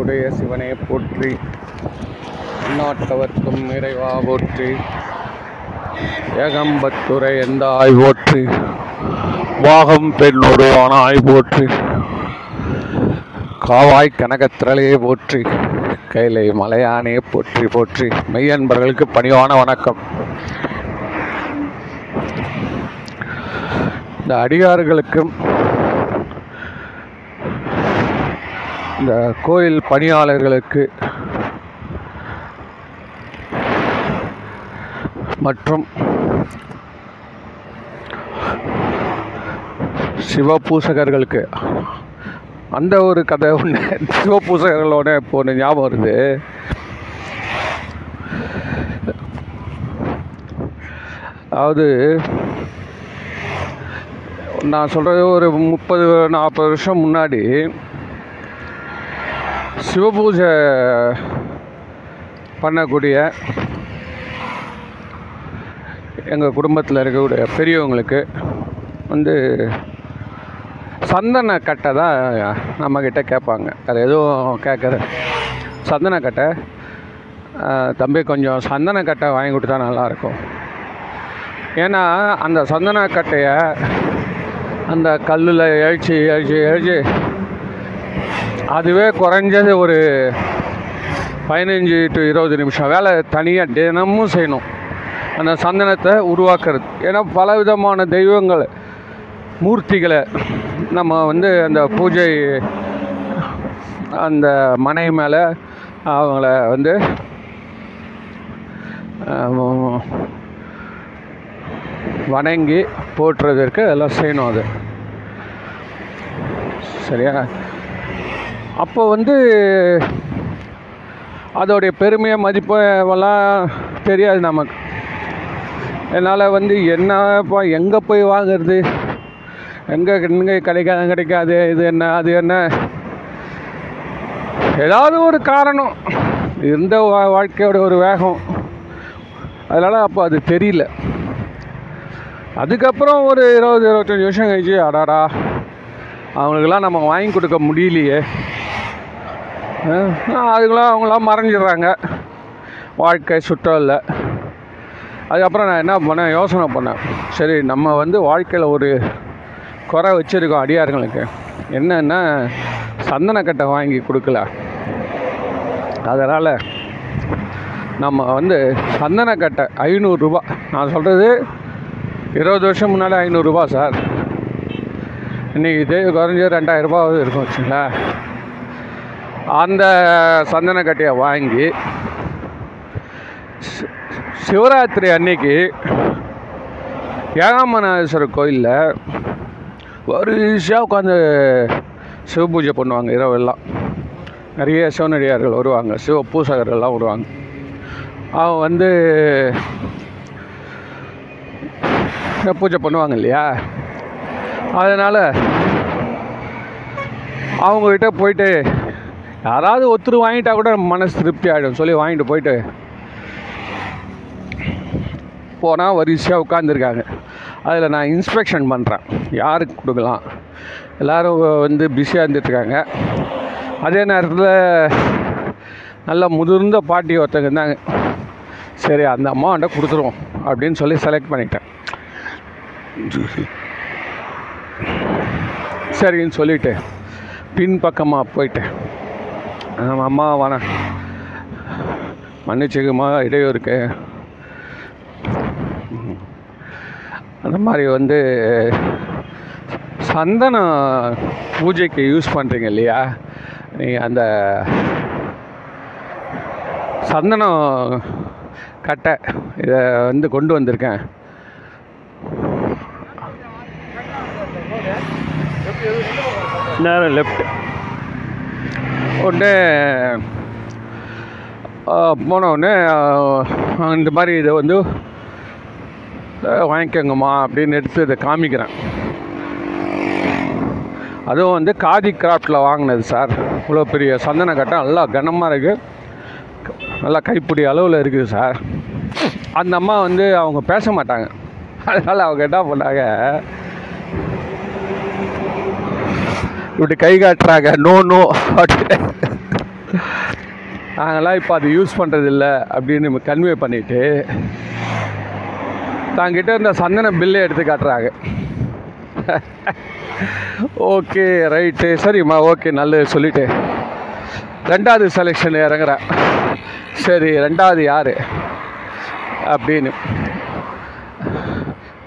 உடைய சிவனே போற்றி. நாட்டவர்க்கும் இறைவா போற்றி. ஏகம்பத்துரை எந்தாய் போற்றி. வாகம் பெண்ணோடு ஆனாய் போற்றி. காவாய் கனகத்திரளையே போற்றி. கைலை மலையானே போற்றி போற்றி. மெய்யன்பர்களுக்கு பணிவான வணக்கம். இந்த அடியார்களுக்கும் இந்த கோயில் பணியாளர்களுக்கு மற்றும் சிவபூசகர்களுக்கு. அந்த ஒரு கதை ஒன்று சிவபூசகர்களோட இப்போ ஒன்று ஞாபகம் வருது. அதாவது நான் சொல்கிறது ஒரு முப்பது நாற்பது வருஷம் முன்னாடி சிவபூஜை பண்ணக்கூடிய எங்கள் குடும்பத்தில் இருக்கக்கூடிய பெரியவங்களுக்கு வந்து சந்தன கட்டை தான் நம்மக்கிட்ட கேட்பாங்க. அது எதுவும் கேட்குற சந்தன கட்டை தம்பி கொஞ்சம் சந்தன கட்டை வாங்கி கொடுத்தா நல்லாயிருக்கும். ஏன்னா அந்த சந்தன கட்டையை அந்த கல்லில் எழுச்சி எழுச்சி எழுச்சி அதுவே குறைஞ்சது ஒரு பதினஞ்சு டு இருபது நிமிஷம். வேலை தனியாக தினமும் செய்யணும். அந்த சந்தனத்தை உருவாக்குறது. ஏன்னா பல விதமான தெய்வங்கள் மூர்த்திகளை நம்ம வந்து அந்த பூஜை அந்த மனை மேலே அவங்கள வந்து வணங்கி போட்டுறதற்கு எல்லாம் செய்யணும் அது. சரியா? அப்போ வந்து அதோடைய பெருமையை மதிப்பு எல்லாம் தெரியாது நமக்கு. என்னால் வந்து என்னப்பா எங்கே போய் வாங்குறது? எங்கே எங்கே கிடைக்காது கிடைக்காது? இது என்ன அது என்ன? ஏதாவது ஒரு காரணம். இருந்த வா- வாழ்க்கையோட ஒரு வேகம். அதனால் அப்போ அது தெரியல. அதுக்கப்புறம் ஒரு இருபது இருபத்தஞ்சி வருஷம் கழிச்சு அடாடா அவங்களுக்கெல்லாம் நம்ம வாங்கி கொடுக்க முடியலையே. அதுக்கெல்லாம் அவங்களாம் மறைஞ்சிடுறாங்க. வாழ்க்கை சுற்றலில். அதுக்கப்புறம் நான் என்ன பண்ணேன் யோசனை பண்ணேன். சரி நம்ம வந்து வாழ்க்கையில் ஒரு குறை வச்சுருக்கோம் அடியாருங்களுக்கு என்னென்னா சந்தனக்கட்டை வாங்கி கொடுக்கல. அதனால் நம்ம வந்து சந்தனக்கட்டை ஐநூறுரூபா நான் சொல்கிறது இருபது வருஷம் முன்னாடி ஐநூறுரூபா சார். இன்றைக்கி இது குறைஞ்ச ரெண்டாயிரரூபாவது இருக்கும் வச்சுங்களேன். அந்த சந்தனக்கட்டையை வாங்கி சி- சிவராத்திரி அன்னைக்கு ஏகாம்பரநாதேஸ்வரர் கோயிலில் வரிசையாக உட்காந்து சிவ பூஜை பண்ணுவாங்க இரவெல்லாம். நிறைய சிவனடியார்கள் வருவாங்க சிவ பூசகர்கள்லாம் வருவாங்க. அவங்க வந்து பூஜை பண்ணுவாங்க இல்லையா? அதனால் அவங்கக்கிட்ட போயிட்டு யாராவது ஒருத்தர் வாங்கிட்டா கூட மனசு திருப்தி ஆகிடும் சொல்லி வாங்கிட்டு போயிட்டு போனால் வரிசையாக உட்காந்துருக்காங்க அதில் நான் இன்ஸ்பெக்ஷன் பண்ணுறேன் யாருக்கு கொடுக்கலாம்? எல்லோரும் வந்து பிஸியாக இருந்துட்டுருக்காங்க. அதே நேரத்தில் நல்ல முதிர்ந்த பாட்டி ஒருத்தங்க இருந்தாங்க. சரி அந்த அம்மாண்ட கொடுத்துருவோம் அப்படின்னு சொல்லி செலக்ட் பண்ணிட்டேன். சரின்னு சொல்லிட்டு பின்பக்கமாக போயிட்டேன். அம்மா வண மன்னிச்சுக்குமா இடையூறுக்கு அந்த மாதிரி வந்து சந்தனம் பூஜைக்கு யூஸ் பண்ணுறீங்க இல்லையா? நீங்கள் அந்த சந்தனம் கட்டை இதை வந்து கொண்டு வந்திருக்கேன். நேரம் லெஃப்ட் உடனே போனவுடனே இந்த மாதிரி இதை வந்து வாங்கிக்கோங்கம்மா அப்படின்னு எடுத்து இதை காமிக்கிறேன். அதுவும் வந்து காதி கிராஃப்டில் வாங்கினது சார். இவ்வளோ பெரிய சந்தன கட்டை நல்லா கனமாக இருக்குது நல்லா கைப்பிடி அளவில் இருக்குது சார். அந்த அம்மா வந்து அவங்க பேச மாட்டாங்க. அதனால் அவங்க என்ன பண்ணாங்க இப்படி கை காட்டுறாங்க. நோ நோ அப்படின்னு. நாங்களாம் இப்போ அது யூஸ் பண்ணுறதில்ல அப்படின்னு கன்வே பண்ணிவிட்டு தாங்கிட்ட இருந்த சந்தன பில்லை எடுத்து காட்டுறாங்க. ஓகே ரைட்டு சரிம்மா ஓகே நல்லது சொல்லிட்டு. ரெண்டாவது செலெக்ஷன் இறங்குறேன் சரி ரெண்டாவது யார்? அப்படின்னு.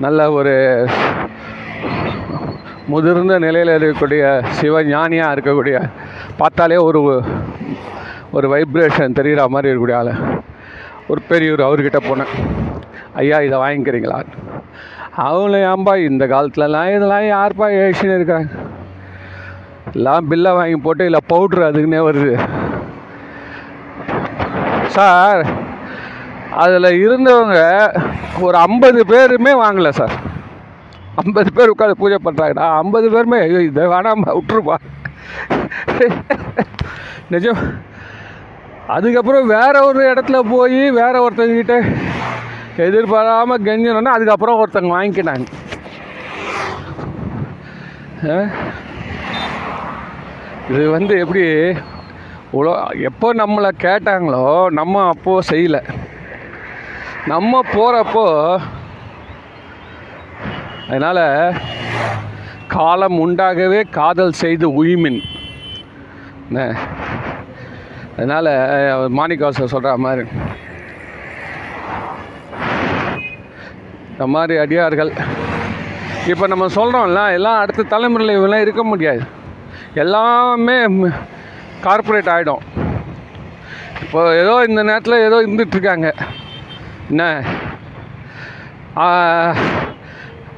நல்ல ஒரு முதிர்ந்த நிலையில் இருக்கக்கூடிய சிவஞானியாக இருக்கக்கூடிய பார்த்தாலே ஒரு ஒரு வைப்ரேஷன் தெரிகிற மாதிரி இருக்கக்கூடிய ஆள். ஒரு பெரியவர் அவர்கிட்ட போனேன். ஐயா இதை வாங்கிக்கிறீங்களா? அவங்கள ஏன்பா இந்த காலத்துலலாம் இதெல்லாம் யார்ப்பா ஏசின்னு இருக்காங்க? எல்லாம் பில்லை வாங்கி போட்டு இல்லை பவுட்ரு அதுக்குன்னே வருது. சார் அதில் இருந்தவங்க ஒரு ஐம்பது பேருமே வாங்கலை சார். ஐம்பது பேர் உட்காந்து பூஜை பண்ணுறாங்கடா ஐம்பது பேருமே ஐயோ இதை வேணாம் விட்டுருப்பா. நிஜம். அதுக்கப்புறம் வேற ஒரு இடத்துல போய் வேற ஒருத்தங்கிட்ட எதிர்பாராமல் கெஞ்சணுன்னா அதுக்கப்புறம் ஒருத்தங்க வாங்கிக்கிட்டாங்க. இது வந்து எப்படி உலோ எப்போ நம்மளை கேட்டாங்களோ நம்ம அப்போது செய்யலை. நம்ம போகிறப்போ அதனால் காலம் உண்டாகவே காதல் செய்து உய்மின். என்ன அதனால் மாணிக்கவாசர் சொல்கிற மாதிரி. இந்த மாதிரி அடியார்கள் இப்போ நம்ம சொல்கிறோம்ல எல்லாம் அடுத்த தலைமுறையில் இவெல்லாம் இருக்க முடியாது. எல்லாமே கார்ப்பரேட் ஆகிடும் இப்போ ஏதோ இந்த நேரத்தில் ஏதோ இருந்துகிட்ருக்காங்க என்ன?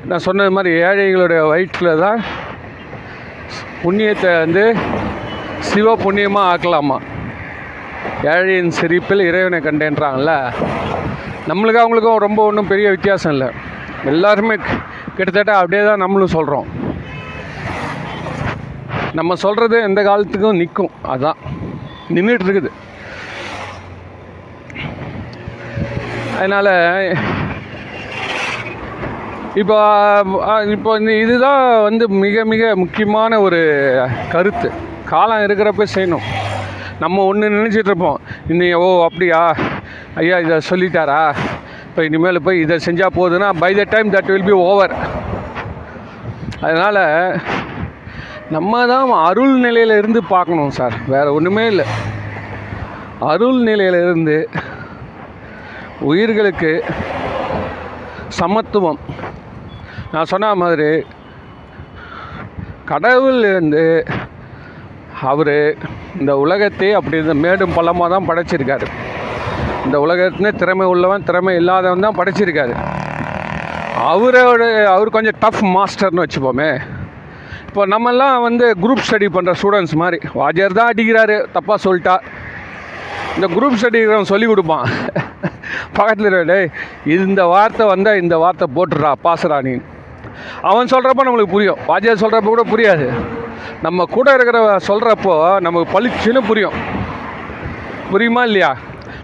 நான் சொன்னது மாதிரி ஏழைகளுடைய வயிற்றில் தான் புண்ணியத்தை வந்து சிவ புண்ணியமாக ஆக்கலாமா? ஏழையின் சிரிப்பில் இறைவனை கண்டேன்றாங்கல்ல? நம்மளுக்கு அவங்களுக்கும் ரொம்ப ஒன்றும் பெரிய வித்தியாசம் இல்லை. எல்லாருமே கிட்டத்தட்ட அப்படியே தான் நம்மளும் சொல்கிறோம் நம்ம சொல்கிறது எந்த காலத்துக்கும் நிற்கும். அதுதான் நின்றுட்டு இருக்குது. அதனால் இப்போ இப்போ இந்த இதுதான் வந்து மிக மிக முக்கியமான ஒரு கருத்து. காலம் இருக்கிறப்ப செய்யணும். நம்ம ஒன்று நினச்சிட்டு இருப்போம். ஓ அப்படியா? ஐயா இதை சொல்லிட்டாரா? இப்போ இனிமேல் போய் இதை செஞ்சால் போதுன்னா by the time that will be over அதனால் நம்ம தான் அருள் நிலையில் இருந்து பார்க்கணும் சார். வேறு ஒன்றுமே இல்லை. அருள் நிலையிலிருந்து உயிர்களுக்கு சமத்துவம் நான் சொன்ன மாதிரி கடவுள் வந்து அவர் இந்த உலகத்தை அப்படி இந்த மேடும் பள்ளமாக தான் படைச்சிருக்காரு. இந்த உலகத்துல திறமை உள்ளவன் திறமை இல்லாதவன் தான் படைச்சிருக்காரு. அவரோட அவர் கொஞ்சம் டஃப் மாஸ்டர்னு வச்சுப்போமே. இப்போ நம்மெல்லாம் வந்து குரூப் ஸ்டடி பண்ணுற ஸ்டூடெண்ட்ஸ் மாதிரி வாஜர் தான் அடிக்கிறாரு தப்பாக சொல்லிட்டா. இந்த குரூப் ஸ்டடி சொல்லி கொடுப்பான். பக்கத்தில் இருக்க, இந்த வார்த்தை வந்தால் இந்த வார்த்தை போட்டுடுறா பாசுறா நீ. அவன் சொல்கிறப்ப நம்மளுக்கு புரியும். வாத்தியார் சொல்கிறப்ப கூட புரியாது. நம்ம கூட இருக்கிற சொல்கிறப்போ நமக்கு பளிச்சுன்னு புரியும். புரியுமா இல்லையா?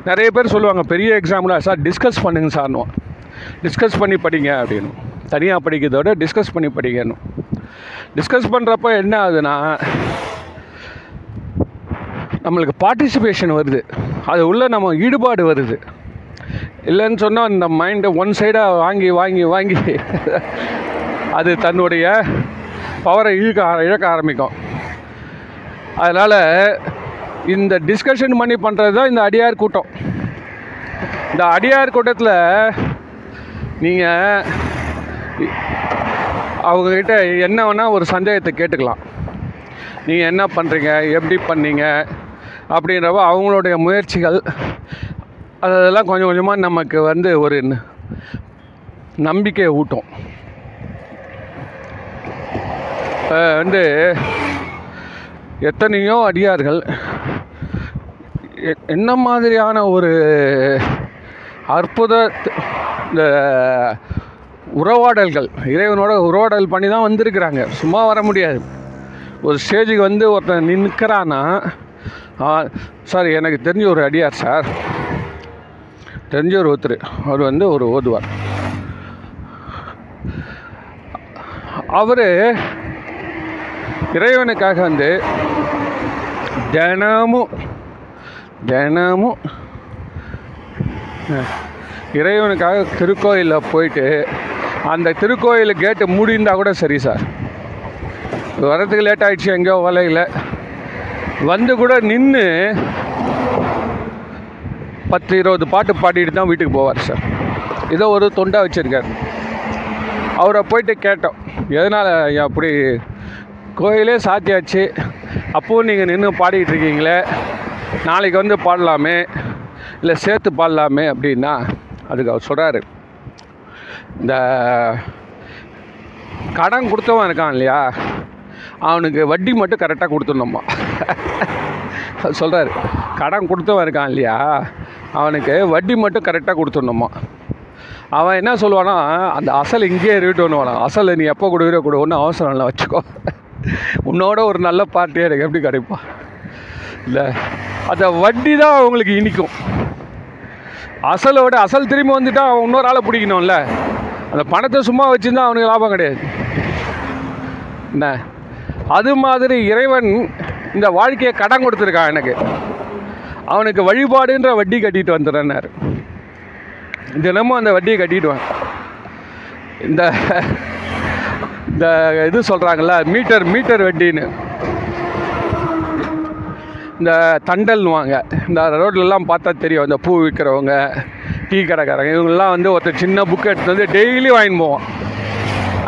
நிறைய பேர் சொல்லுவாங்க பெரிய எக்ஸாம்பிளாக சார் டிஸ்கஸ் பண்ணுங்க சார்னுவோம் டிஸ்கஸ் பண்ணி படிங்க அப்படின்னு தனியாக படிக்கிறத விட டிஸ்கஸ் பண்ணி படிக்கணும் டிஸ்கஸ் பண்ணுறப்ப என்ன ஆகுதுன்னா நம்மளுக்கு பார்ட்டிசிபேஷன் வருது. அது உள்ள நம்ம ஈடுபாடு வருது. இல்லைன்னு சொன்னால் இந்த மைண்டை ஒன் சைடாக வாங்கி வாங்கி வாங்கி அது தன்னுடைய பவரை இழுக்க இழக்க ஆரம்பிக்கும். அதனால் இந்த டிஸ்கஷன் பண்ணி பண்ணுறது தான் இந்த அடியார் கூட்டம். இந்த அடியார் கூட்டத்தில் நீங்கள் அவங்கக்கிட்ட என்ன வேணால் ஒரு சந்தேகத்தை கேட்டுக்கலாம். நீங்கள் என்ன பண்ணுறீங்க எப்படி பண்ணீங்க அப்படின்றப்ப அவங்களுடைய முயற்சிகள் அதெல்லாம் கொஞ்சம் கொஞ்சமாக நமக்கு வந்து ஒரு நம்பிக்கையை ஊட்டும். வந்து எத்தனையோ அடியார்கள். என்ன மாதிரியான ஒரு அற்புத இந்த உறவாடல்கள் இறைவனோட உறவாடல் பண்ணி தான் வந்திருக்கிறாங்க. சும்மா வர முடியாது. ஒரு ஸ்டேஜுக்கு வந்து ஒருத்தன் நிற்கிறான்னா சார் எனக்கு தெரிஞ்ச ஒரு அடியார் சார். தெரிஞ்ச ஒரு ஒருத்தர். அவர் வந்து ஒரு ஓதுவார். அவர் இறைவனுக்காக வந்து தினமும் தினமும் இறைவனுக்காக திருக்கோயிலில் போயிட்டு அந்த திருக்கோயில் கேட்டு மூடியிருந்தா கூட சரி சார். வரதுக்கு லேட் ஆகிடுச்சு எங்கேயோ வலையில். வந்து கூட நின்று பத்து இருபது பாட்டு பாடிட்டு தான் வீட்டுக்கு போவார் சார். இதோ ஒரு தொண்டாக வச்சுருக்கார். அவரை போயிட்டு கேட்டோம் எதனால் அப்படி கோயிலே சாத்தியாச்சு. அப்போவும் நீங்கள் நின்று பாடிக்கிட்டு இருக்கீங்களே. நாளைக்கு வந்து பாடலாமே. இல்லை சேர்த்து பாடலாமே அப்படின்னா அதுக்கு அவர் சொல்கிறாரு இந்த கடன் கொடுத்தவன் இருக்கான் இல்லையா? அவனுக்கு வட்டி மட்டும் கரெக்டாக கொடுத்துடணுமா? சொல்கிறாரு கடன் கொடுத்தவன் இருக்கான் இல்லையா? அவனுக்கு வட்டி மட்டும் கரெக்டாக கொடுத்துடணுமா? அவன் என்ன சொல்லுவானா அந்த அசல் இங்கேயே இருக்கட்டும்னு அசல் நீ எப்போ கொடுக்குற கொடு அவசரம் இல்லை வச்சுக்கோ. உன்னோட ஒரு நல்ல பார்ட்டியாக எனக்கு எப்படி கிடைப்பான் இல்லை அந்த வட்டி தான் அவங்களுக்கு இனிக்கும். அசலோட அசல் திரும்பி வந்துட்டா அவன் இன்னொரு ஆளை பிடிக்கணும்ல. அந்த பணத்தை சும்மா வச்சுருந்தா அவனுக்கு லாபம் கிடையாது. என்ன? அது மாதிரி இறைவன் இந்த வாழ்க்கையை கடன் கொடுத்துருக்கான் எனக்கு. அவனுக்கு வழிபாடுன்ற வட்டி கட்டிட்டு வந்துடுறேன்னாரு தினமும் அந்த வட்டியை கட்டிடுவேன். இந்த இந்த இது சொல்கிறாங்கல்ல மீட்டர் மீட்டர் வட்டின்னு. இந்த தண்டல்னுவாங்க. இந்த ரோட்லலாம் பார்த்தா தெரியும் இந்த பூ விற்கிறவங்க டீ கடைக்காரங்க. இவங்கெல்லாம் வந்து ஒருத்தர் சின்ன புக் எடுத்து வந்து டெய்லி வாங்கின்னு போவோம்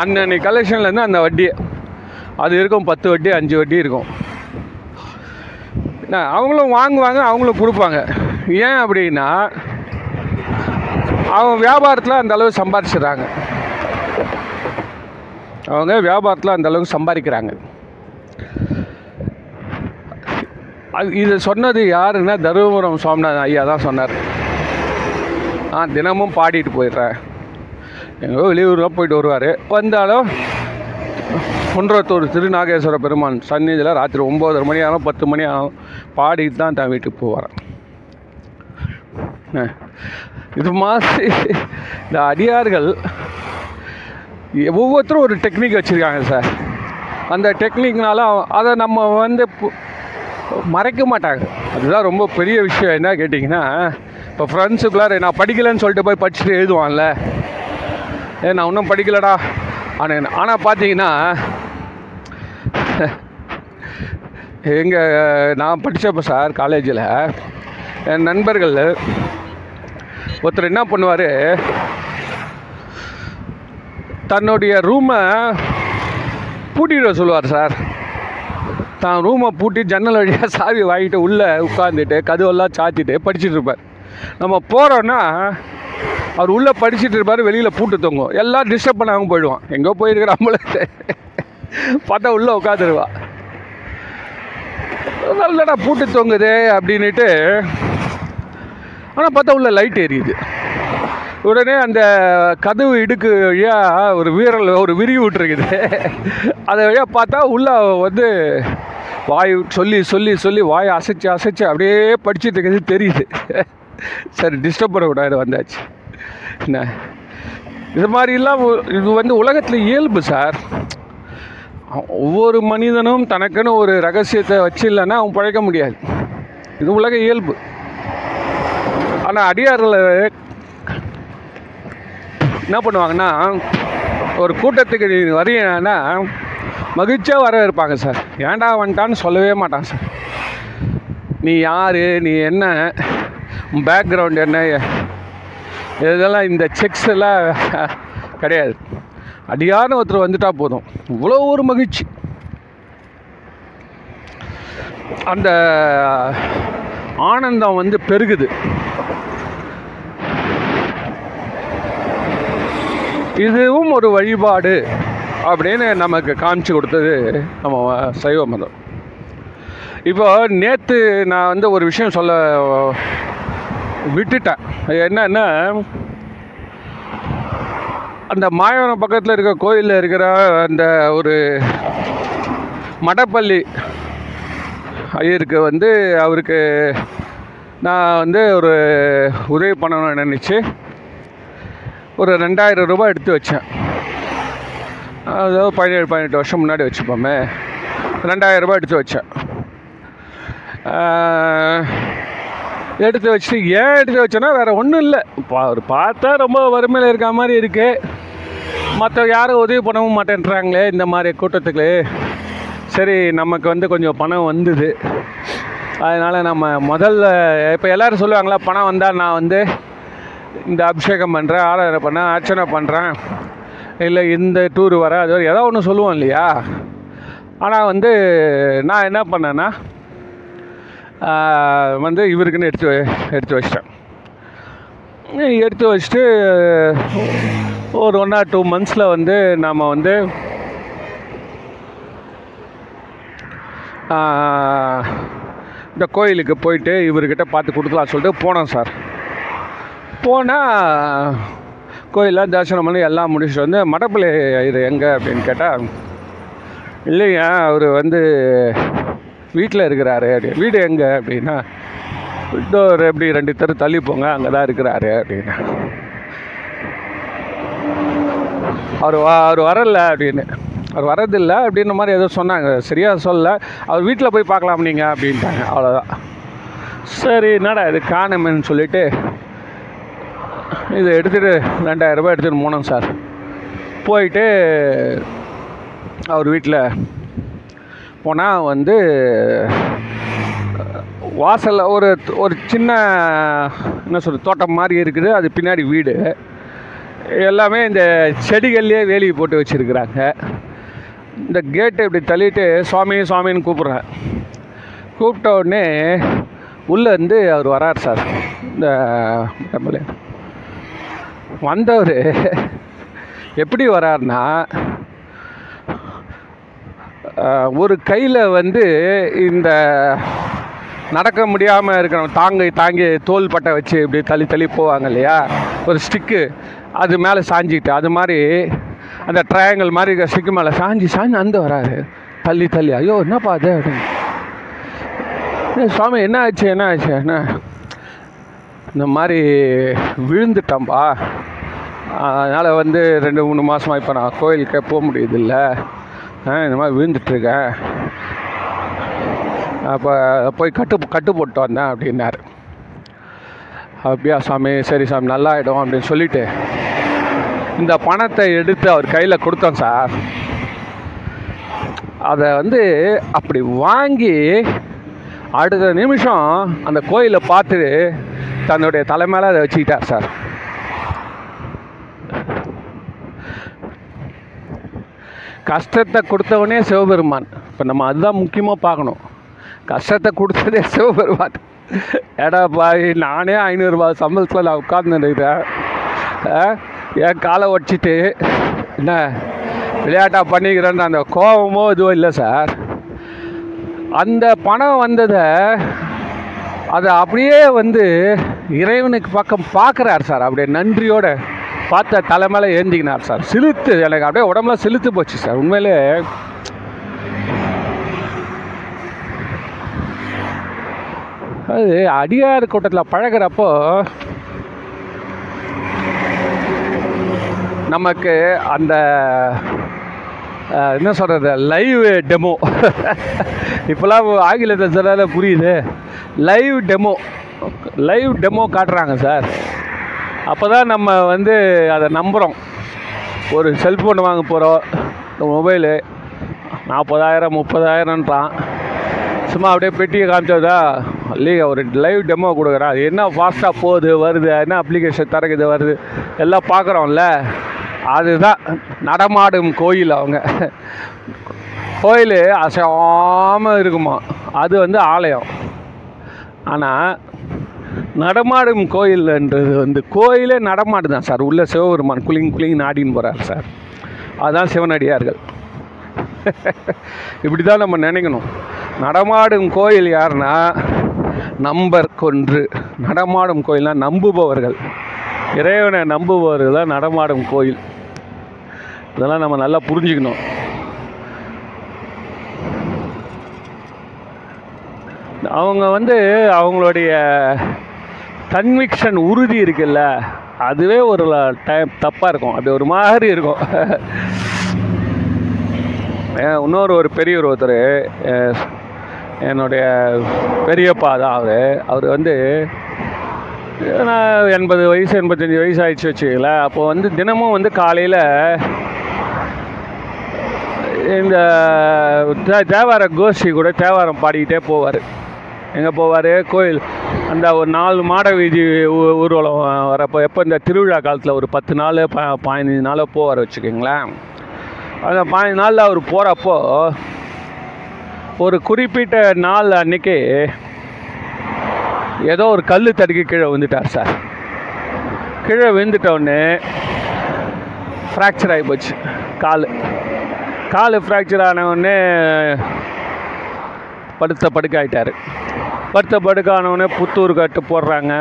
அன்னன்னைக்கு கலெக்ஷன்லேருந்து அந்த வட்டி. அது இருக்கும் பத்து வட்டி அஞ்சு வட்டி இருக்கும். என்ன அவங்களும் வாங்குவாங்க அவங்களும் கொடுப்பாங்க. ஏன் அப்படின்னா அவங்க வியாபாரத்தில் அந்த அளவு சம்பாரிச்சிடுறாங்க. அவங்க வியாபாரத்தில் அந்தளவுக்கு சம்பாதிக்கிறாங்க. அது இது சொன்னது யாருன்னா தருமபுரம் சுவாமிநாதன் ஐயா தான் சொன்னார். நான் தினமும் பாடிட்டு போயிடுறேன். எங்கோ வெளியூரில் போயிட்டு வருவார். வந்தாலும் குன்றத்தூர் திருநாகேஸ்வர பெருமான் சந்நிதியில் ராத்திரி ஒம்போதரை மணி ஆகும் பத்து மணி ஆகும். பாடிட்டு தான் தான் வீட்டுக்கு போவார். இது மாதிரி இந்த அடியார்கள் ஒவ்வொருத்தரும் ஒரு டெக்னிக் வச்சுருக்காங்க சார் அந்த டெக்னிக்னால அதை நம்ம வந்து பு- மறைக்க மாட்டாங்க. அதுதான் ரொம்ப பெரிய விஷயம். என்ன கேட்டிங்கன்னா இப்போ ஃப்ரெண்ட்ஸுக்குள்ளார நான் படிக்கலைன்னு சொல்லிட்டு போய் படிச்சுட்டு எழுதுவான்ல. ஏ நான் இன்னும் படிக்கலடா. ஆனால் ஆனால் பார்த்தீங்கன்னா எங்கள் நான் படித்தப்போ சார் காலேஜில் என் நண்பர்கள் ஒருத்தர் என்ன பண்ணுவார் தன்னுடைய ரூமை பூட்டிட சொல்லுவார் சார் தான் ரூமை பூட்டி ஜன்னல் வழியாக சாவி வாங்கிட்டு உள்ளே உட்காந்துட்டு கதவெல்லாம் சாத்திட்டு படிச்சுட்டு இருப்பார். நம்ம போகிறோன்னா அவர் உள்ளே படிச்சுட்டு இருப்பார் வெளியில் பூட்டு தொங்கும். எல்லாம் டிஸ்டர்ப் பண்ணாமல் போயிடுவான். எங்கே போயிருக்கிற அம்பளத்தை பார்த்தா உள்ளே உட்காந்துருவா நல்லடா பூட்டு தொங்குதே அப்படின்னுட்டு ஆனால் பார்த்தா உள்ள லைட் எரியுது உடனே அந்த கதவு இடுக்கு வழியாக ஒரு வீரல் ஒரு விரிவு விட்டுருக்குது. அதை வழியாக பார்த்தா உள்ள வந்து வாய் சொல்லி சொல்லி சொல்லி வாயை அசைச்சு அசைச்சு அப்படியே படிச்சுட்டு இருக்கிறது தெரியுது. சரி டிஸ்டர்ப் பண்ணக்கூடாது வந்தாச்சு. என்ன? இது மாதிரிலாம் இது வந்து உலகத்தில் இயல்பு சார். ஒவ்வொரு மனிதனும் தனக்குன்னு ஒரு ரகசியத்தை வச்சு இல்லைன்னா அவன் பழைக்க முடியாது. இது உலக இயல்பு. ஆனால் அடியாரில் என்ன பண்ணுவாங்கன்னா ஒரு கூட்டத்துக்கு நீ வரீங்கன்னா மகிழ்ச்சியாக வரவேற்பாங்க சார். ஏன்டா வந்துட்டான்னு சொல்லவே மாட்டான் சார். நீ யார்? நீ என்ன? பேக்ரவுண்ட் என்ன? இதெல்லாம் இந்த செக்ஸ் எல்லாம் கிடையாது. அடியான ஒருத்தர் வந்துட்டா போதும். இவ்வளோ ஒரு மகிழ்ச்சி. அந்த ஆனந்தம் வந்து பெருகுது. இதுவும் ஒரு வழிபாடு அப்படின்னு நமக்கு காமிச்சு கொடுத்தது நம்ம சைவ மதம். இப்போ நேற்று நான் வந்து ஒரு விஷயம் சொல்ல விட்டுட்டேன். அது என்னன்னா அந்த மாயவரம் பக்கத்தில் இருக்க கோயிலில் இருக்கிற அந்த ஒரு மடப்பள்ளி ஐயருக்கு வந்து அவருக்கு நான் வந்து ஒரு உதவி பண்ணணும்னு நினச்சி ஒரு ரெண்டாயிரம் ரூபாய் எடுத்து வச்சேன். அதாவது பதினேழு பதினெட்டு வருஷம் முன்னாடி வச்சுப்போமே. ரெண்டாயிரம் ரூபாய் எடுத்து வச்சேன். எடுத்து வச்சுட்டு ஏன் எடுத்து வச்சேன்னா வேறு ஒன்றும் இல்லை. பா ஒரு பார்த்தா ரொம்ப வறுமையில் இருக்க மாதிரி இருக்குது மற்ற யாரும் உதவி பண்ணவும் மாட்டேன்றாங்களே இந்த மாதிரி கூட்டத்துக்கு. சரி நமக்கு வந்து கொஞ்சம் பணம் வந்தது. அதனால் நம்ம முதல்ல இப்போ எல்லோரும் சொல்லுவாங்களா பணம் வந்தால் நான் வந்து இந்த அபிஷேகம் பண்ணுறேன் ஆராதனை பண்ணேன் அர்ச்சனை பண்ணுறேன் இல்லை இந்த டூர் வர அது வர ஏதோ ஒன்று சொல்லுவோம் இல்லையா? ஆனால் வந்து நான் என்ன பண்ணேன்னா வந்து இவருக்குன்னு எடுத்து எடுத்து வச்சிட்டேன். எடுத்து வச்சுட்டு ஒரு ஒன் ஆர் டூ மந்த்ஸில் வந்து நாம் வந்து இந்த கோயிலுக்கு போயிட்டு இவர்கிட்ட பார்த்து கொடுக்கலாம் சொல்லிட்டு போனோம் சார். போனால் கோயிலெலாம் தரிசனம் பண்ணி எல்லாம் முடிச்சுட்டு வந்து மடப்பிள்ளை இது எங்கே அப்படின்னு கேட்டால் இல்லையா அவர் வந்து வீட்டில் இருக்கிறாரு. அப்படி வீடு எங்கே அப்படின்னா இதோ ஒரு எப்படி ரெண்டு தெரு தள்ளி போங்க அங்கே தான் இருக்கிறாரு அப்படின்னா. அவர் வா அவர் வரல அப்படின்னு. அவர் வரதில்லை அப்படின்ற மாதிரி ஏதோ சொன்னாங்க. சரியாக சொல்லல. அவர் வீட்டில் போய் பார்க்கலாம் நீங்கள் அப்படின்ட்டாங்க. அவ்வளோதான் சரி என்னடா இது காணுமேன்னு சொல்லிவிட்டு இதை எடுத்துகிட்டு ரெண்டாயிரம் ரூபாய் எடுத்துகிட்டு போனோம் சார். போயிட்டு அவர் வீட்டில் போனால் வந்து வாசலில் ஒரு ஒரு சின்ன என்ன சொல்கிறது தோட்டம் மாதிரி இருக்குது. அது பின்னாடி வீடு. எல்லாமே இந்த செடிகள்லேயே வேலி போட்டு வச்சுருக்குறாங்க. இந்த கேட்டை இப்படி தள்ளிட்டு சுவாமி சுவாமின்னு கூப்பிட்றேன் கூப்பிட்ட உடனே உள்ளே இருந்து அவர் வரார் சார். இந்த நம்மளே வந்தவர். எப்படி வரார்னா ஒரு கையில் வந்து இந்த நடக்க முடியாமல் இருக்கிறவங்க தாங்கி தாங்கி தோல் பட்டை வச்சு இப்படி தள்ளி தள்ளி போவாங்க இல்லையா? ஒரு ஸ்டிக்கு அது மேலே சாஞ்சிக்கிட்டு அது மாதிரி அந்த ட்ரையாங்கிள் மாதிரி இருக்கிற ஸ்டிக்கு மேலே சாஞ்சி சாஞ்சி அந்த வராரு. தள்ளி தள்ளி ஐயோ என்னப்பா அது அப்படின்னு. சுவாமி என்ன ஆச்சு? என்ன ஆச்சு? என்ன? இந்த மாதிரி விழுந்துட்டேன்பா. அதனால் வந்து ரெண்டு மூணு மாதமாக இப்போ நான் கோயிலுக்கே போக முடியுதில்ல இந்த மாதிரி விழுந்துட்டுருக்கேன். அப்போ போய் கட்டு கட்டு போட்டு வந்தேன் அப்படின்னாரு. அப்படியா சாமி சரி சாமி நல்லா ஆகிடும் அப்படின்னு சொல்லிட்டு இந்த பணத்தை எடுத்து அவர் கையில் கொடுத்தோம் சார். அதை வந்து அப்படி வாங்கி அடுத்த நிமிஷம் அந்த கோயிலை பார்த்து தன்னுடைய தலைமையில் அதை வச்சுக்கிட்டார் சார். கஷ்டத்தை கொடுத்தவனே சிவபெருமான். இப்போ நம்ம அதுதான் முக்கியமாக பார்க்கணும். கஷ்டத்தை கொடுத்ததே சிவபெருமான். ஏடா பாய் நானே ஐநூறுரூவா சம்பளத்தில் நான் உட்கார்ந்துருக்கிறேன் என் காலை ஒடிச்சிட்டு என்ன விளையாட்டாக பண்ணிக்கிறேன்னு அந்த கோபமோ இதுவோ இல்லை சார். அந்த பணம் வந்ததை அதை அப்படியே வந்து இறைவனுக்கு பக்கம் பார்க்குறார் சார். அப்படியே நன்றியோட பார்த்த மேலே ஏந்திக்கினார் சார். சிலுத்து எனக்கு அப்படியே உடம்புல சிலுத்து போச்சு சார். உண்மையிலே அது அடியார் கூட்டத்தில் பழகுறப்போ நமக்கு அந்த என்ன சொல்கிறது லைவ் டெமோ இப்போலாம் ஆங்கிலத்தில் சொல்லாத புரியுது. லைவ் டெமோ லைவ் டெமோ காட்டுறாங்க சார். அப்போ தான் நம்ம வந்து அதை நம்புகிறோம் ஒரு செல்ஃபோன் வாங்க போகிறோம் மொபைலு நாற்பதாயிரம் முப்பதாயிரம்ன்றான். சும்மா அப்படியே பெட்டியை காமிச்சதா இல்லையா ஒரு லைவ் டெமோ கொடுக்குறான். அது என்ன ஃபாஸ்ட்டாக போகுது வருது என்ன அப்ளிகேஷன் திறக்குது வருது எல்லாம் பார்க்குறோம்ல. அதுதான் நடமாடும் கோயில் அவங்க. கோயில் அசையாமல் இருக்குமா. அது வந்து ஆலயம். ஆனால் நடமாடும் கோயில்ன்றது வந்து கோயிலே நடமாடுதான் சார். உள்ள சிவபெருமான் குளிங் குளிங் நாடின்னு போகிறார் சார். அதுதான் சிவனடியார்கள். இப்படி தான் நம்ம நினைக்கணும். நடமாடும் கோயில் யாருன்னா நம்பர் கொன்று நடமாடும் கோயில்னா நம்புபவர்கள். இறைவனை நம்புபவர்கள் தான் நடமாடும் கோயில். இதெல்லாம் நம்ம நல்லா புரிஞ்சுக்கணும். அவங்க வந்து அவங்களுடைய கன்விக்ஷன் உறுதி இருக்குல்ல அதுவே ஒரு டைம் தப்பாக இருக்கும். அப்படி ஒரு மாதிரி இருக்கும். இன்னொரு ஒரு பெரியவர் ஒருத்தர் என்னுடைய பெரியப்பா தான் அவர். அவர் வந்து நான் எண்பது வயசு எண்பத்தஞ்சு வயசு ஆயிடுச்சு வச்சுக்கல அப்போ வந்து தினமும் வந்து காலையில் இந்த தேவார கோஷ்டி கூட தேவாரம் பாடிக்கிட்டே போவார். எங்கே போவார்? கோயில். அந்த ஒரு நாலு மாட வீதி ஊ- ஊர்வலம் வரப்போ எப்போ இந்த திருவிழா காலத்தில் ஒரு பத்து நாள் ப பதினஞ்சு நாள் போவார் வச்சுக்கோங்களேன். அந்த பதினஞ்சு நாளில் அவர் போகிறப்போ ஒரு குறிப்பிட்ட நாள் அன்னைக்கு ஏதோ ஒரு கல் தடுக்கி கீழே விழுந்துட்டார் சார். கீழே விழுந்துட்டோடனே ஃப்ராக்சர் ஆகி போச்சு. கால். கால் ஃப்ராக்சர் ஆனவுடனே படுத்த படுக்காயிட்டார் படுத்த படுக்கானவுடனே புத்தூர் கட்டு போடுறாங்க.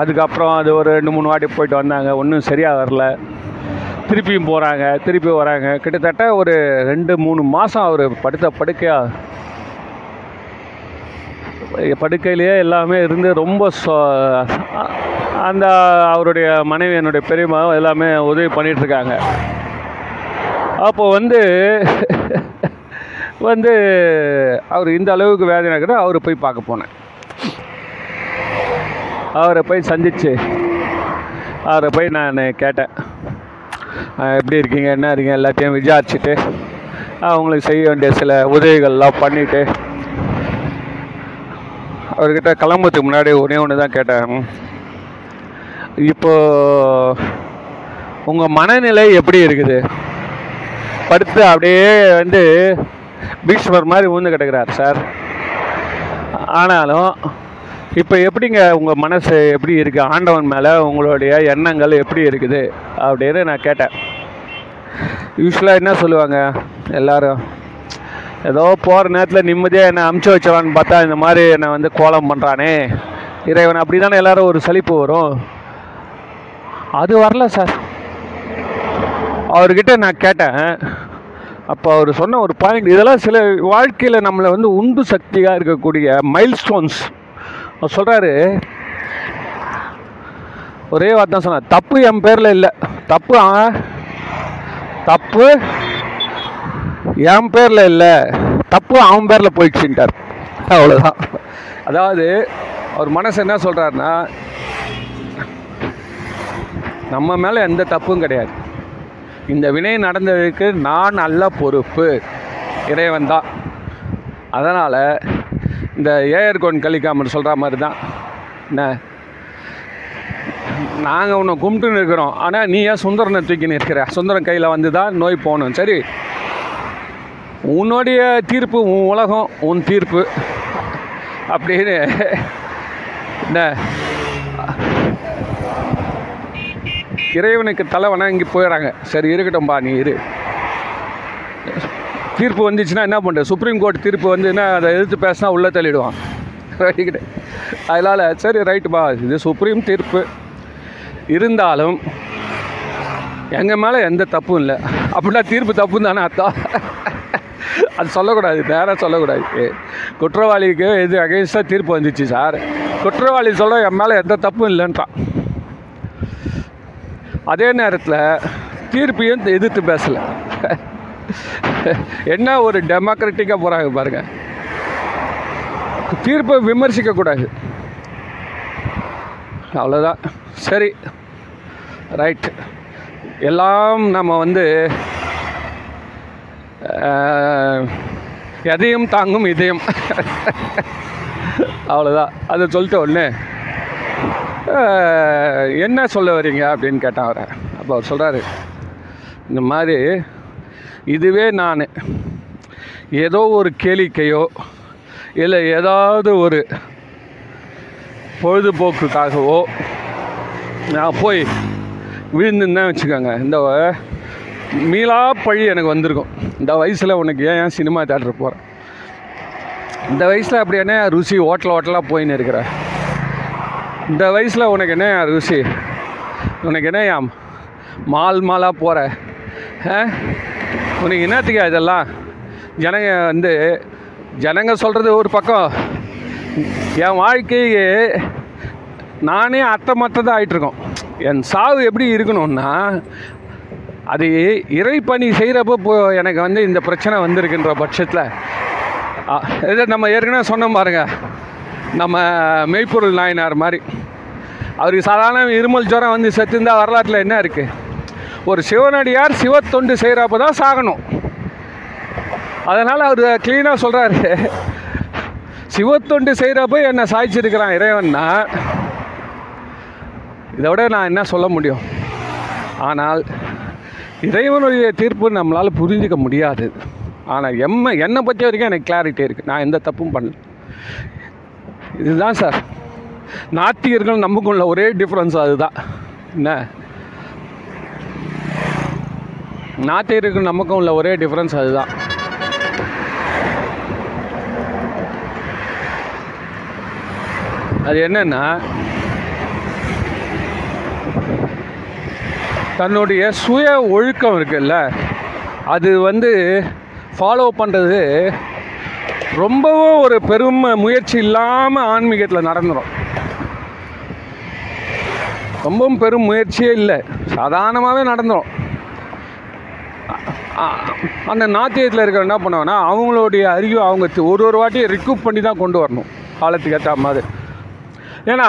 அதுக்கப்புறம் அது ஒரு ரெண்டு மூணு வாட்டி போயிட்டு வந்தாங்க. ஒன்றும் சரியாக வரல. திருப்பியும் போகிறாங்க திருப்பி வராங்க. கிட்டத்தட்ட ஒரு ரெண்டு மூணு மாதம் அவர் படுத்த படுக்கையாக படுக்கையிலேயே எல்லாமே இருந்து ரொம்ப சொ அந்த அவருடைய மனைவி என்னுடைய பெரியம்மா எல்லாமே உதவி பண்ணிகிட்ருக்காங்க அப்போ வந்து வந்து அவர் இந்த அளவுக்கு வேதனை இருக்கிற அவரை போய் பார்க்க போனேன். அவரை போய் சந்திச்சு அவரை போய் நான் கேட்டேன். எப்படி இருக்கீங்க? என்ன இருக்கீங்க? எல்லாத்தையும் விசாரிச்சுட்டு அவங்களுக்கு செய்ய வேண்டிய சில உதவிகள்லாம் பண்ணிவிட்டு அவர்கிட்ட கிளம்புறதுக்கு முன்னாடி ஒன்றே ஒன்று தான் கேட்டேன். இப்போ உங்கள் மனநிலை எப்படி இருக்குது? படுத்து அப்படியே வந்து பீஷ்மர் மாதிரி ஊந்து கிடக்கிறார் சார். ஆனாலும் இப்போ எப்படிங்க உங்கள் மனசு எப்படி இருக்குது ஆண்டவன் மேலே உங்களுடைய எண்ணங்கள் எப்படி இருக்குது? அப்படின்னு நான் கேட்டேன். யூஸ்வலாக என்ன சொல்லுவாங்க எல்லாரும்? ஏதோ போகிற நேரத்தில் நிம்மதியாக என்னை அமுச்சு வச்சவான்னு பார்த்தா இந்த மாதிரி என்னை வந்து கோலம் பண்ணுறானே இறைவன் அப்படி தானே எல்லாரும் ஒரு சலிப்பு வரும். அது வரல சார். அவர்கிட்ட நான் கேட்டேன். அப்போ அவர் சொன்ன ஒரு பாயிண்ட் இதெல்லாம் சில வாழ்க்கையில் நம்மளை வந்து உந்து சக்தியாக இருக்கக்கூடிய மைல் ஸ்டோன்ஸ் அவர் சொல்கிறாரு ஒரே வார்த்தை தான் சொன்னார் தப்பு என் பேரில் இல்லை தப்பு தப்பு என் பேரில் இல்லை தப்பு அவன் பேரில் போயிடுச்சுட்டார் அவ்வளோதான் அதாவது அவர் மனசு என்ன சொல்கிறாருன்னா நம்ம மேலே எந்த தப்பும் கிடையாது. இந்த வினை நடந்ததுக்கு நான் நல்ல பொறுப்பு. இறைவன் தான். அதனால் இந்த ஏயர்கோன் கலிக்காமர் சொல்கிற மாதிரி தான். என்ன? நாங்கள் உன்னை கும்பிட்டு இருக்கிறோம். ஆனால் நீ ஏன் சுந்தரனை தூக்கி நிற்கிற சுந்தரன் கையில் வந்து தான் நோய் போகணும். சரி. உன்னுடைய தீர்ப்பு உன் உலகம் உன் தீர்ப்பு. அப்படின்னு. என்ன? இறைவனுக்கு தலை வணங்கி போயிடறாங்க சரி இருக்கட்டும்பா நீ இரு. தீர்ப்பு வந்துச்சுன்னா என்ன பண்ணுற சுப்ரீம் கோர்ட் தீர்ப்பு வந்துன்னா அதை எதிர்த்து பேசினா உள்ளே தள்ளிடுவான். ரைட்டு. அதனால் சரி ரைட்டுப்பா. இது சுப்ரீம் தீர்ப்பு. இருந்தாலும் எங்கள் மேலே எந்த தப்பும் இல்லை. அப்படின்னா தீர்ப்பு தப்புன்னு தானே அத்தா அது சொல்லக்கூடாது. நேராக சொல்லக்கூடாது. குற்றவாளிக்கு எது அகைன்ஸ்டாக தீர்ப்பு வந்துச்சு சார். குற்றவாளி சொல்ல என் மேலே எந்த தப்பும் இல்லைன்றான். அதே நேரத்தில் தீர்ப்பையும் எதிர்த்து பேசலை. என்ன ஒரு டெமோக்ராட்டிக்காக போகிறாங்க பாருங்கள் தீர்ப்பை விமர்சிக்கக்கூடாது அவ்வளோதான் சரி. ரைட் எல்லாம் நம்ம வந்து எதையும் தாங்கும் இதயம். அவ்வளோதான் அதை சொல்லிட்டு ஒன்று என்ன சொல்ல வரீங்க அப்படின்னு கேட்டான் அவரை. அப்போ அவர் சொல்கிறாரு இந்த மாதிரி இதுவே நான். ஏதோ ஒரு கேளிக்கையோ இல்லை ஏதாவது ஒரு பொழுதுபோக்குக்காகவோ நான் போய் விழுந்துன்னு வச்சுக்கோங்க. இந்த மீளா பழி எனக்கு வந்திருக்கும். இந்த வயசில் உனக்கு ஏன் ஏன் சினிமா தேட்டர் போகிறேன் இந்த வயசில் அப்படி என்ன ருசி ஹோட்டல் ஹோட்டலாக போயின்னு இருக்கிற? இந்த வயசில் உனக்கு என்ன ருசி? உனக்கு என்ன மால் மாலாக போகிற உனக்கு என்னத்துக்கா இதெல்லாம்? ஜனங்க வந்து ஜனங்க சொல்கிறது ஒரு பக்கம். என் வாழ்க்கையே நானே அர்த்தமற்றதாக ஆகிட்டுருக்கோம் என் சாவு எப்படி இருக்கணும்னா அது இறைப்பணி செய்கிறப்போ இப்போ எனக்கு வந்து இந்த பிரச்சனை வந்திருக்குன்ற பட்சத்தில். இதை இது நம்ம ஏற்கனவே சொன்னோம் பாருங்கள் நம்ம மெய்ப்பொருள் நாயனார் மாதிரி. அவருக்கு சாதாரண இருமல் ஜுரம் வந்து செத்துருந்தால் வரலாற்றில் என்ன இருக்குது ஒரு சிவனடியார் சிவத்தொண்டு செய்கிறப்ப தான் சாகணும். அதனால் அவர் க்ளீனாக சொல்கிறாரு சிவத்தொண்டு செய்கிறப்ப என்னை சாய்ச்சிருக்கிறான் இறைவன்னா இதை விட நான் என்ன சொல்ல முடியும்? ஆனால் இறைவனுடைய தீர்ப்பு நம்மளால் புரிஞ்சிக்க முடியாது. ஆனால் எம்ம என்னை பற்றி வரைக்கும் எனக்கு கிளாரிட்டி இருக்குது நான் எந்த தப்பும் பண்ணல. இதுதான் சார். நாத்திகர்கள் நமக்கும் உள்ள ஒரே டிஃப்ரென்ஸ் அதுதான். என்ன? நாத்திகர்கள் நமக்கும் உள்ள ஒரே டிஃப்ரென்ஸ் அதுதான். அது என்னன்னா தன்னுடைய சுய ஒழுக்கம் இருக்குல்ல அது வந்து ஃபாலோ பண்ணுறது ரொம்பவும் ஒரு பெரும் முயற்சி இல்லாமல் ஆன்மீகத்தில் நடந்துடும் ரொம்பவும் பெரும் முயற்சியே இல்லை. சாதாரணமாகவே நடந்துடும் அந்த நாத்தியத்தில் இருக்கிற என்ன பண்ணுவாங்கன்னா அவங்களுடைய அறிவு அவங்க ஒரு ஒரு வாட்டியும் ரிக்ரூட் பண்ணி தான் கொண்டு வரணும். காலத்துக்கு ஏற்ற மாதிரி. ஏன்னா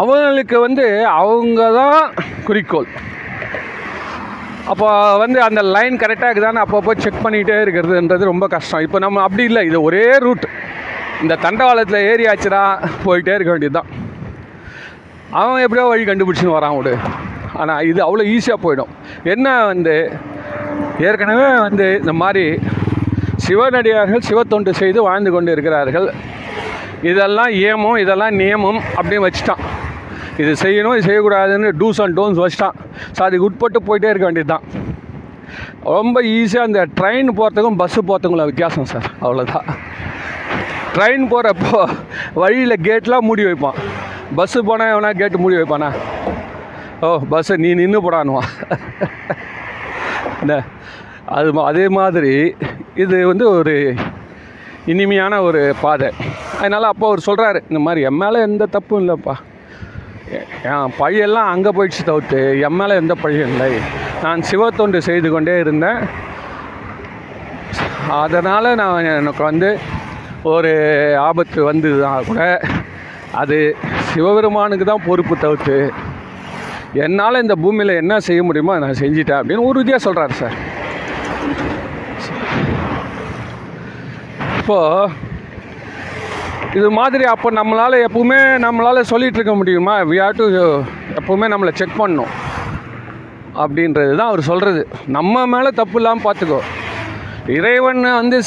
அவங்களுக்கு வந்து அவங்க தான் குறிக்கோள். அப்போ வந்து அந்த லைன் கரெக்டாக இருக்குதான்னு அப்பப்போ செக் பண்ணிகிட்டே இருக்கிறதுன்றது ரொம்ப கஷ்டம். இப்போ நம்ம அப்படி இல்லை இது ஒரே ரூட் இந்த தண்டவாளத்தில் ஏறி போயிட்டே இருக்க வேண்டியது தான் அவன் எப்படியோ வழி கண்டுபிடிச்சின்னு வரான் விடு. ஆனால் இது அவ்வளோ ஈஸியாக போயிடும். என்ன வந்து ஏற்கனவே வந்து இந்த மாதிரி சிவனடியார்கள் சிவத்தொண்டு செய்து வாழ்ந்து கொண்டு இருக்கிறார்கள் இதெல்லாம் ஏமம் இதெல்லாம் நியமம் அப்படின்னு வச்சுட்டான். இது செய்யணும் இது செய்யக்கூடாதுன்னு டூஸ் அண்ட் டோன்ஸ் வச்சிட்டான். ஸோ அதுக்கு உட்பட்டு போயிட்டே இருக்க வேண்டியது தான் ரொம்ப ஈஸியாக அந்த ட்ரெயின் போகிறதுக்கும் பஸ்ஸு போகிறதுக்குள்ள வித்தியாசம் சார் அவ்வளோதான் ட்ரெயின் போகிறப்போ வழியில் கேட்லாம் மூடி வைப்பான். பஸ்ஸு போனால் எவனா கேட்டு மூடி வைப்பானா? ஓ பஸ்ஸு நீ நின்று போடானுவான் என்ன அது அதே மாதிரி இது வந்து ஒரு இனிமையான ஒரு பாதை. அதனால் அப்போ அவர் சொல்கிறாரு இந்த மாதிரி என் மேலே எந்த தப்பும் இல்லைப்பா. பழியெல்லாம் அங்கே போயிடுச்சு தவிர்த்து என் மேலே எந்த பழியும் இல்லை. நான் சிவத்தொண்டு செய்து கொண்டே இருந்தேன். அதனால் நான் எனக்கு வந்து ஒரு ஆபத்து வந்ததுதான் கூட அது சிவபெருமானுக்கு தான் பொறுப்பு தவிர்த்து என்னால் இந்த பூமியில் என்ன செய்ய முடியுமோ நான் செஞ்சிட்டேன் அப்படின்னு உறுதியாக சொல்கிறாரு சார். இப்போது இது மாதிரி அப்போ நம்மளால் எப்பவுமே நம்மளால் சொல்லிகிட்டு இருக்க முடியுமா? வி ஹேவ் டு எப்பவுமே நம்மளை செக் பண்ணணும். அப்படின்றது தான் அவர் சொல்கிறது நம்ம மேலே தப்பு இல்லாமல் பார்த்துக்கோ இறைவன் வந்து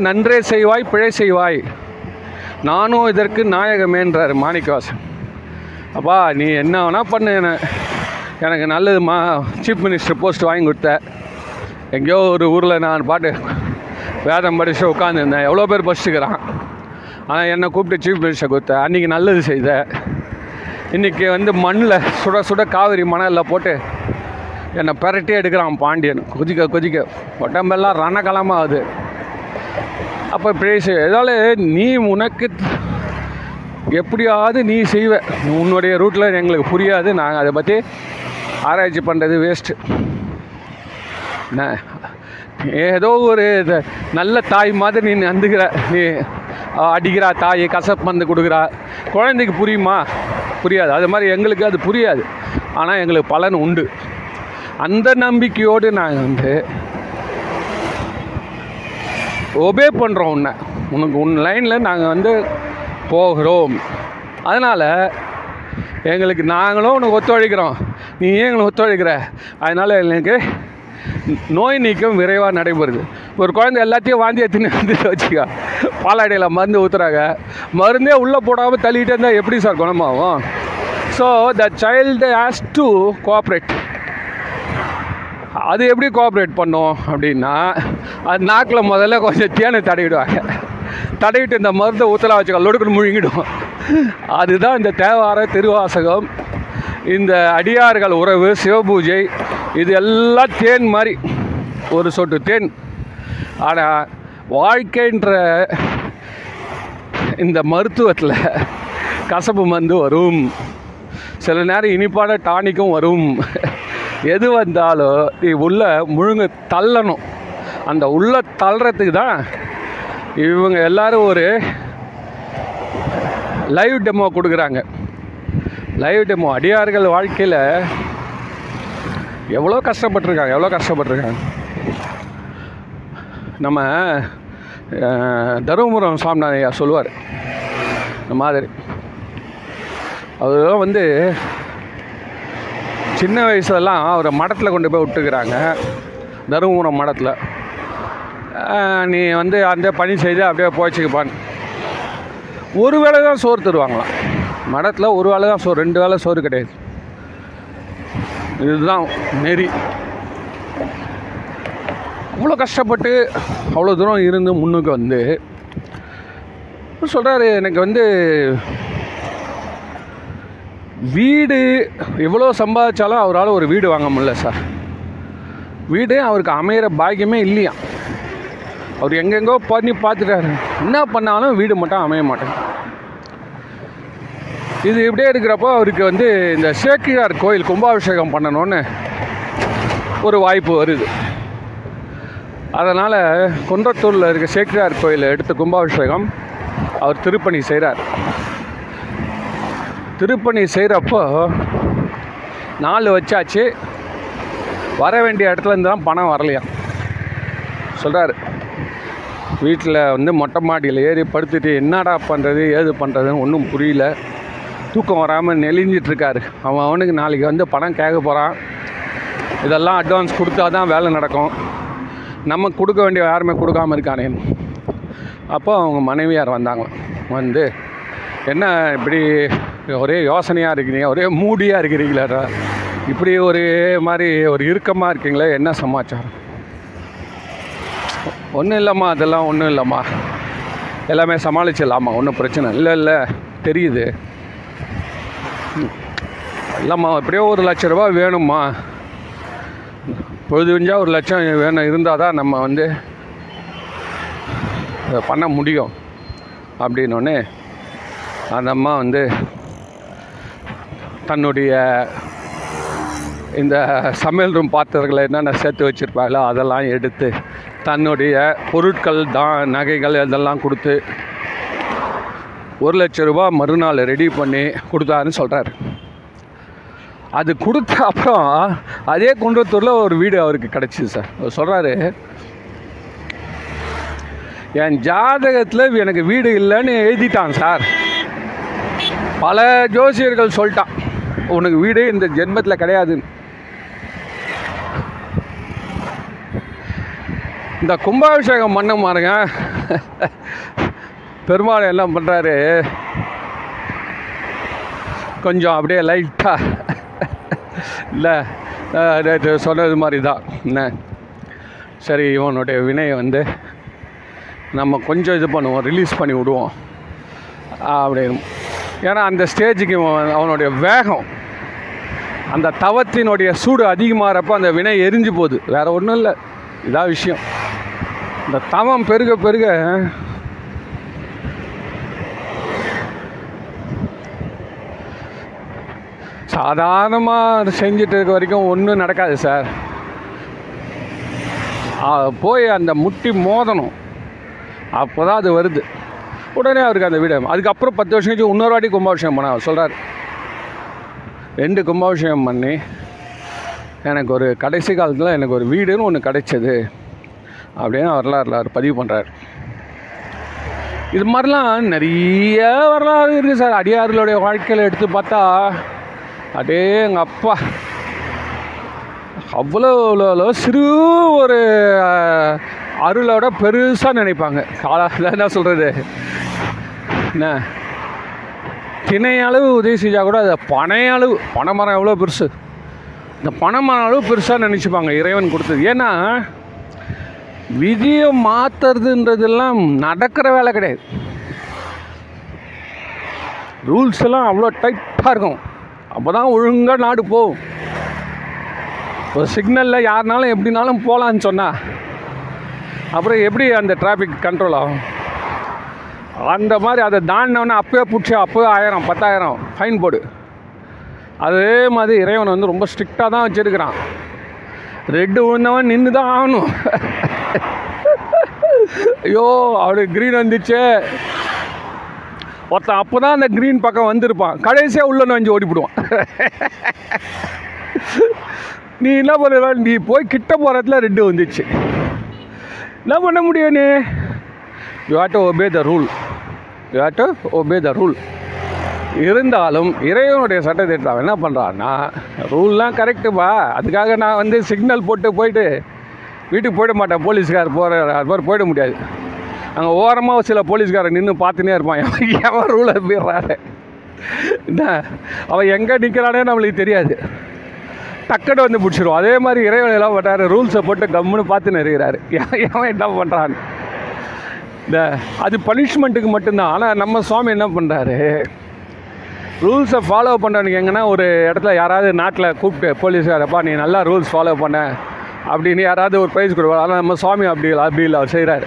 நன்றே செய்வாய் பிழை செய்வாய். நானும் இதற்கு நாயகமேன்றார் மாணிக்கவாசன். அப்பா நீ என்ன வேணால் பண்ணு என்ன- எனக்கு நல்லதுமா சீஃப் மினிஸ்டர் போஸ்ட் வாங்கி கொடுத்த. எங்கேயோ ஒரு ஊரில் நான் பாட்டு வேதம் படிச்சு உட்காந்துருந்தேன் எவ்வளோ பேர் படிச்சுக்கிறான்? ஆனால் என்னை கூப்பிட்டு சீஃப் மினிஸ்டர் கொடுத்த. அன்றைக்கி நல்லது செய்த. இன்றைக்கி வந்து மண்ணில் சுட சுட காவிரி மணலில் போட்டு என்னை பெரட்டி எடுக்கிறான் பாண்டியன். கொதிக்க கொதிக்க. உடம்பெல்லாம் ரணகலமாக ஆகுது அப்போ பேசு இதால் நீ உனக்கு எப்படியாவது நீ செய்வ. உன்னுடைய ரூட்டில் எங்களுக்கு புரியாது. நாங்கள் அதை பற்றி ஆராய்ச்சி பண்ணுறது வேஸ்ட்டு ஏதோ ஒரு நல்ல தாய் மாதிரி நீ நந்துக்கிற நீ அடிக்கிறா தாய் கசப்பு மருந்து கொடுக்குறா. குழந்தைக்கு புரியுமா? புரியாது. அது மாதிரி எங்களுக்கு அது புரியாது. ஆனால் எங்களுக்கு பலன் உண்டு. அந்த நம்பிக்கையோடு நாங்கள் வந்து ஒபே பண்ணுறோம் உன்னை. உனக்கு உன் லைனில் நாங்கள் வந்து போகிறோம். அதனால் எங்களுக்கு நாங்களும் உனக்கு ஒத்துழைக்கிறோம். நீ ஏன் எங்களுக்கு ஒத்துழைக்கிற? அதனால் எங்களுக்கு நோய் நீக்கம் விரைவாக நடைபெறுது. ஒரு குழந்தை எல்லாத்தையும் வாந்தி எடுத்துன்னு வந்து வச்சுக்கோ. பாலாடையில் மருந்து ஊற்றுறாங்க மருந்தே உள்ளே போடாமல் தள்ளிக்கிட்டே இருந்தால் எப்படி சார் குணமாகும்? So the child has to cooperate அது எப்படி கோஆப்ரேட் பண்ணும் அப்படின்னா அது நாக்கில் முதல்ல கொஞ்சம் தேனை தடவிடுவாங்க. தடவிட்டு இந்த மருந்தை ஊற்றலாம் வச்சுக்கோ லொடுக்குன்னு முழுங்கிடும். அதுதான் இந்த தேவார திருவாசகம். இந்த அடியார்கள் உறவு சிவபூஜை இது எல்லாம் தேன் மாதிரி. ஒரு சொட்டு தேன். ஆனால் வாழ்க்கைன்ற இந்த மருத்துவத்தில் கசப்பு மருந்து வரும். சில நேரம் இனிப்பான டானிக்கும் வரும். எது வந்தாலும் நீ உள்ள முழுங்க தள்ளணும். அந்த உள்ள தள்ளுறதுக்கு தான் இவங்க எல்லாரும் ஒரு லைவ் டெமோ கொடுக்குறாங்க. லைவ் டெமோ அடியார்கள் வாழ்க்கையில் எவ்வளோ கஷ்டப்பட்டிருக்காங்க எவ்வளோ கஷ்டப்பட்டிருக்காங்க? நம்ம தருமபுரம் சாமிநாத ஐயா சொல்லுவார் இந்த மாதிரி. அதெல்லாம் வந்து சின்ன வயசுலலாம் அவரை மடத்தில் கொண்டு போய் விட்டுக்கிறாங்க தருமபுரம் மடத்தில். நீ வந்து அந்த பணி செய்து அப்படியே போய்ச்சிக்கப்பான்னு ஒரு வேளை தான் சோறு தருவாங்களாம். மடத்தில் ஒரு வேளை தான் சோறு ரெண்டு வேளை சோறு கிடையாது. இதுதான் நெறி. அவ்வளோ கஷ்டப்பட்டு அவ்வளோ தூரம் இருந்து முன்னுக்கு வந்து சொல்கிறாரு எனக்கு வந்து வீடு எவ்வளோ சம்பாதிச்சாலும் அவரால் ஒரு வீடு வாங்க முடியல சார். வீடு அவருக்கு அமையிற பாக்கியமே இல்லையா அவர் எங்கெங்கோ பண்ணி பார்த்துட்டாரு. என்ன பண்ணாலும் வீடு மட்டும் அமைய மாட்டேன் இது இப்படியே இருக்கிறப்போ அவருக்கு வந்து இந்த சேக்கிழார் கோயில் கும்பாபிஷேகம் பண்ணணும்னு ஒரு வாய்ப்பு வருது. அதனால் குன்றத்தூரில் இருக்க சேக்கிழார் கோயிலை எடுத்த கும்பாபிஷேகம் அவர் திருப்பணி செய்கிறார் திருப்பணி செய்கிறப்போ நாலு வச்சாச்சு. வர வேண்டிய இடத்துல இருந்து தான் பணம் வரலையா? சொல்கிறார் வீட்டில் வந்து மொட்டை மாடியில் ஏறி படுத்துட்டு என்னடா பண்ணுறது ஏது பண்ணுறதுன்னு ஒன்றும் புரியல. தூக்கம் வராமல் நெளிஞ்சிட்ருக்காரு அவன் அவனுக்கு நாளைக்கு வந்து பணம் கேட்க போகிறான் இதெல்லாம் அட்வான்ஸ் கொடுத்தா தான் வேலை நடக்கும். நம்ம கொடுக்க வேண்டிய யாருமே கொடுக்காம இருக்கானே. அப்போ அவங்க மனைவியார் வந்தாங்க. வந்து என்ன இப்படி ஒரே யோசனையாக இருக்கிறீங்க? ஒரே மூடியாக இருக்கிறீங்களா இப்படி ஒரு மாதிரி ஒரு இறுக்கமாக இருக்கீங்களே? என்ன சமாச்சாரம்? ஒன்றும் இல்லைம்மா அதெல்லாம் ஒன்றும் இல்லைம்மா. எல்லாமே சமாளிச்சிடலாமா? ஒன்றும் பிரச்சனை இல்லை இல்லை. தெரியுது. இல்லைம்மா எப்படியோ ஒரு லட்ச ரூபா வேணும்மா. பொழுதுவிஞ்சால் ஒரு லட்சம் வேணும் இருந்தால் தான் நம்ம வந்து அதை பண்ண முடியும். அப்படின்னோடனே அந்த அம்மா வந்து தன்னுடைய இந்த சமையல் ரூம் பாத்திரங்களை என்னென்ன சேர்த்து வச்சுருப்பாங்களோ அதெல்லாம் எடுத்து தன்னுடைய பொருட்கள் தான் நகைகள் இதெல்லாம் கொடுத்து ஒரு லட்ச ரூபா மறுநாள் ரெடி பண்ணி கொடுத்தாருன்னு சொல்கிறாரு அது கொடுத்த அப்புறம் அதே குன்றத்தூரில் ஒரு வீடு அவருக்கு கிடச்சிது சார். அவர் சொல்கிறாரு என் ஜாதகத்தில் எனக்கு வீடு இல்லைன்னு எழுதிட்டான் சார். பல ஜோசியர்கள் சொல்லிட்டான் உனக்கு வீடு இந்த ஜென்மத்தில் கிடையாதுன்னு இந்த கும்பாபிஷேகம் பண்ண பாருங்க. பெருமாள் என்ன பண்ணுறாரு கொஞ்சம் அப்படியே லைட்டாக இல்லை நேற்று சொன்னது மாதிரி தான் என்ன? சரி இவனுடைய வினையை வந்து நம்ம கொஞ்சம் இது பண்ணுவோம் ரிலீஸ் பண்ணி விடுவோம். அப்படின்னு. ஏன்னா அந்த ஸ்டேஜுக்கு இவன் அவனுடைய வேகம் அந்த தவத்தினுடைய சூடு அதிகமாகிறப்ப அந்த வினை எரிஞ்சு போகுது. வேறு ஒன்றும் இல்லை. இதான் விஷயம். இந்த தவம் பெருக பெருக சாதாரணமாக செஞ்சுட்டு இருக்க வரைக்கும் ஒன்றும் நடக்காது சார் போய் அந்த முட்டி மோதணும். அப்போ தான் அது வருது. உடனே அவருக்கு அந்த வீடு. அதுக்கப்புறம் பத்து வருஷம் கழிச்சு இன்னொரு வாட்டி கும்பாபிஷேகம் பண்ண சொல்கிறார் ரெண்டு கும்பாபிஷேகம் பண்ணி எனக்கு ஒரு கடைசி காலத்தில் எனக்கு ஒரு வீடுன்னு ஒன்று கிடைச்சது அப்படின்னு வரலாறுல அவர் பதிவு பண்ணுறாரு இது மாதிரிலாம் நிறைய வரலாறு இருக்குது சார் அடியார்களுடைய வாழ்க்கையில் எடுத்து பார்த்தா அடே எங்கள் அப்பா. அவ்வளோ அவ்வளோ சிறு ஒரு அருளோட பெருசாக நினைப்பாங்க. காலா என்ன சொல்கிறது என்ன? திணையளவு உதவி செஞ்சால் கூட அது பனையளவு பனைமரம் எவ்வளோ பெருசு. இந்த பனைமரம் அளவு பெருசாக நினச்சிப்பாங்க இறைவன் கொடுத்தது. ஏன்னா விதியை மாற்றுறதுன்றதெல்லாம் நடக்கிற வேலை கிடையாது. ரூல்ஸ் எல்லாம் அவ்வளோ டைட்டாக இருக்கும். அப்போ தான் ஒழுங்காக நாடு போகும். ஒரு சிக்னலில் யாருனாலும் எப்படினாலும் போகலான்னு சொன்னால் அப்புறம் எப்படி அந்த டிராஃபிக் கண்ட்ரோல் ஆகும்? அந்த மாதிரி அதை தாண்டினவொன்னே அப்போயே பிடிச்சி அப்போயே ஆயிரம் பத்தாயிரம் ஃபைன் போடு. அதே மாதிரி இறைவன் வந்து ரொம்ப ஸ்ட்ரிக்டாக தான் வச்சுருக்கிறான். ரெட்டு விழுந்தவன் நின்று தான் ஆகணும். ஐயோ அவனுக்கு க்ரீன் வந்துச்சு. ஒருத்தன் அப்போ தான் அந்த க்ரீன் பக்கம் வந்திருப்பான். கடைசியாக உள்ள நுழைஞ்சு ஓடிப்பிடுவான். நீ என்ன பண்ணுற நீ போய் கிட்ட போகிறதுல ரெண்டு வந்துச்சு. என்ன பண்ண முடியும் நீ? You had to obey the rule you had to obey the rule இருந்தாலும் இறைவனுடைய சட்டத்திட்டம் என்ன பண்ணுறான்னா ரூல்லாம் கரெக்டுப்பா அதுக்காக நான் வந்து சிக்னல் போட்டு போயிட்டு வீட்டுக்கு போயிட மாட்டேன். போலீஸ்கார் போகிற அது மாதிரி போயிட முடியாது. அங்கே ஓரமாக சில போலீஸ்காரன் நின்று பார்த்துனே இருப்பான். எவன் எவன் ரூலை போயிடுறாரு? என்ன? அவன் எங்கே நிற்கிறானே நம்மளுக்கு தெரியாது. டக்குன்னு வந்து பிடிச்சிருவோம் அதே மாதிரி இறைவன் எல்லாம் பண்ணுறாரு ரூல்ஸை போட்டு கம்முன்னு பார்த்துன்னு இருக்கிறாரு. எவன் என்ன பண்ணுறான்னு இந்த அது பனிஷ்மெண்ட்டுக்கு மட்டும்தான். ஆனால் நம்ம சுவாமி என்ன பண்ணுறாரு ரூல்ஸை ஃபாலோ பண்ணுறவனுக்கு எங்கன்னா ஒரு இடத்துல யாராவது நாட்டில் கூப்பிட்டு போலீஸ்காரப்பா நீ நல்லா ரூல்ஸ் ஃபாலோ பண்ண. அப்படின்னு யாராவது ஒரு ப்ரைஸ் கொடுப்பாரு. ஆனால் நம்ம சுவாமி அப்படி இல்லை அப்படி இல்லை. அவர் செய்கிறாரு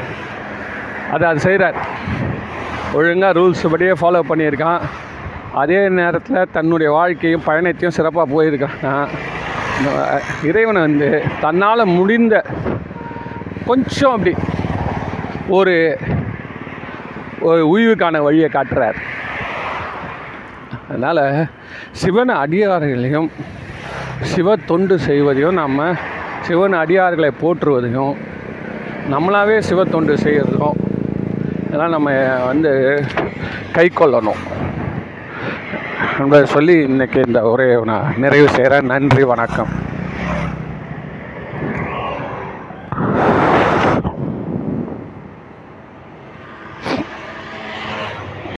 அதை அது செய்கிறார். ஒழுங்காக ரூல்ஸ் படியே ஃபாலோ பண்ணியிருக்கான். அதே நேரத்தில் தன்னுடைய வாழ்க்கையும் பயணத்தையும் சிறப்பாக போயிருக்கான். இறைவனை வந்து தன்னால் முடிந்த கொஞ்சம் அப்படி ஒரு ஒரு உய்வுக்கான வழியை காட்டுறார். அதனால் சிவன் அடியார்களையும் சிவ தொண்டு செய்வதையும் நம்ம சிவன் அடியார்களை போற்றுவதையும் நம்மளாவே சிவ தொண்டு செய்கிறதும் இதெல்லாம் நம்ம வந்து கை கொள்ளணும். என்பதை சொல்லி இன்றைக்கி இந்த உரையை நான் நிறைவு செய்கிறேன். நன்றி வணக்கம்.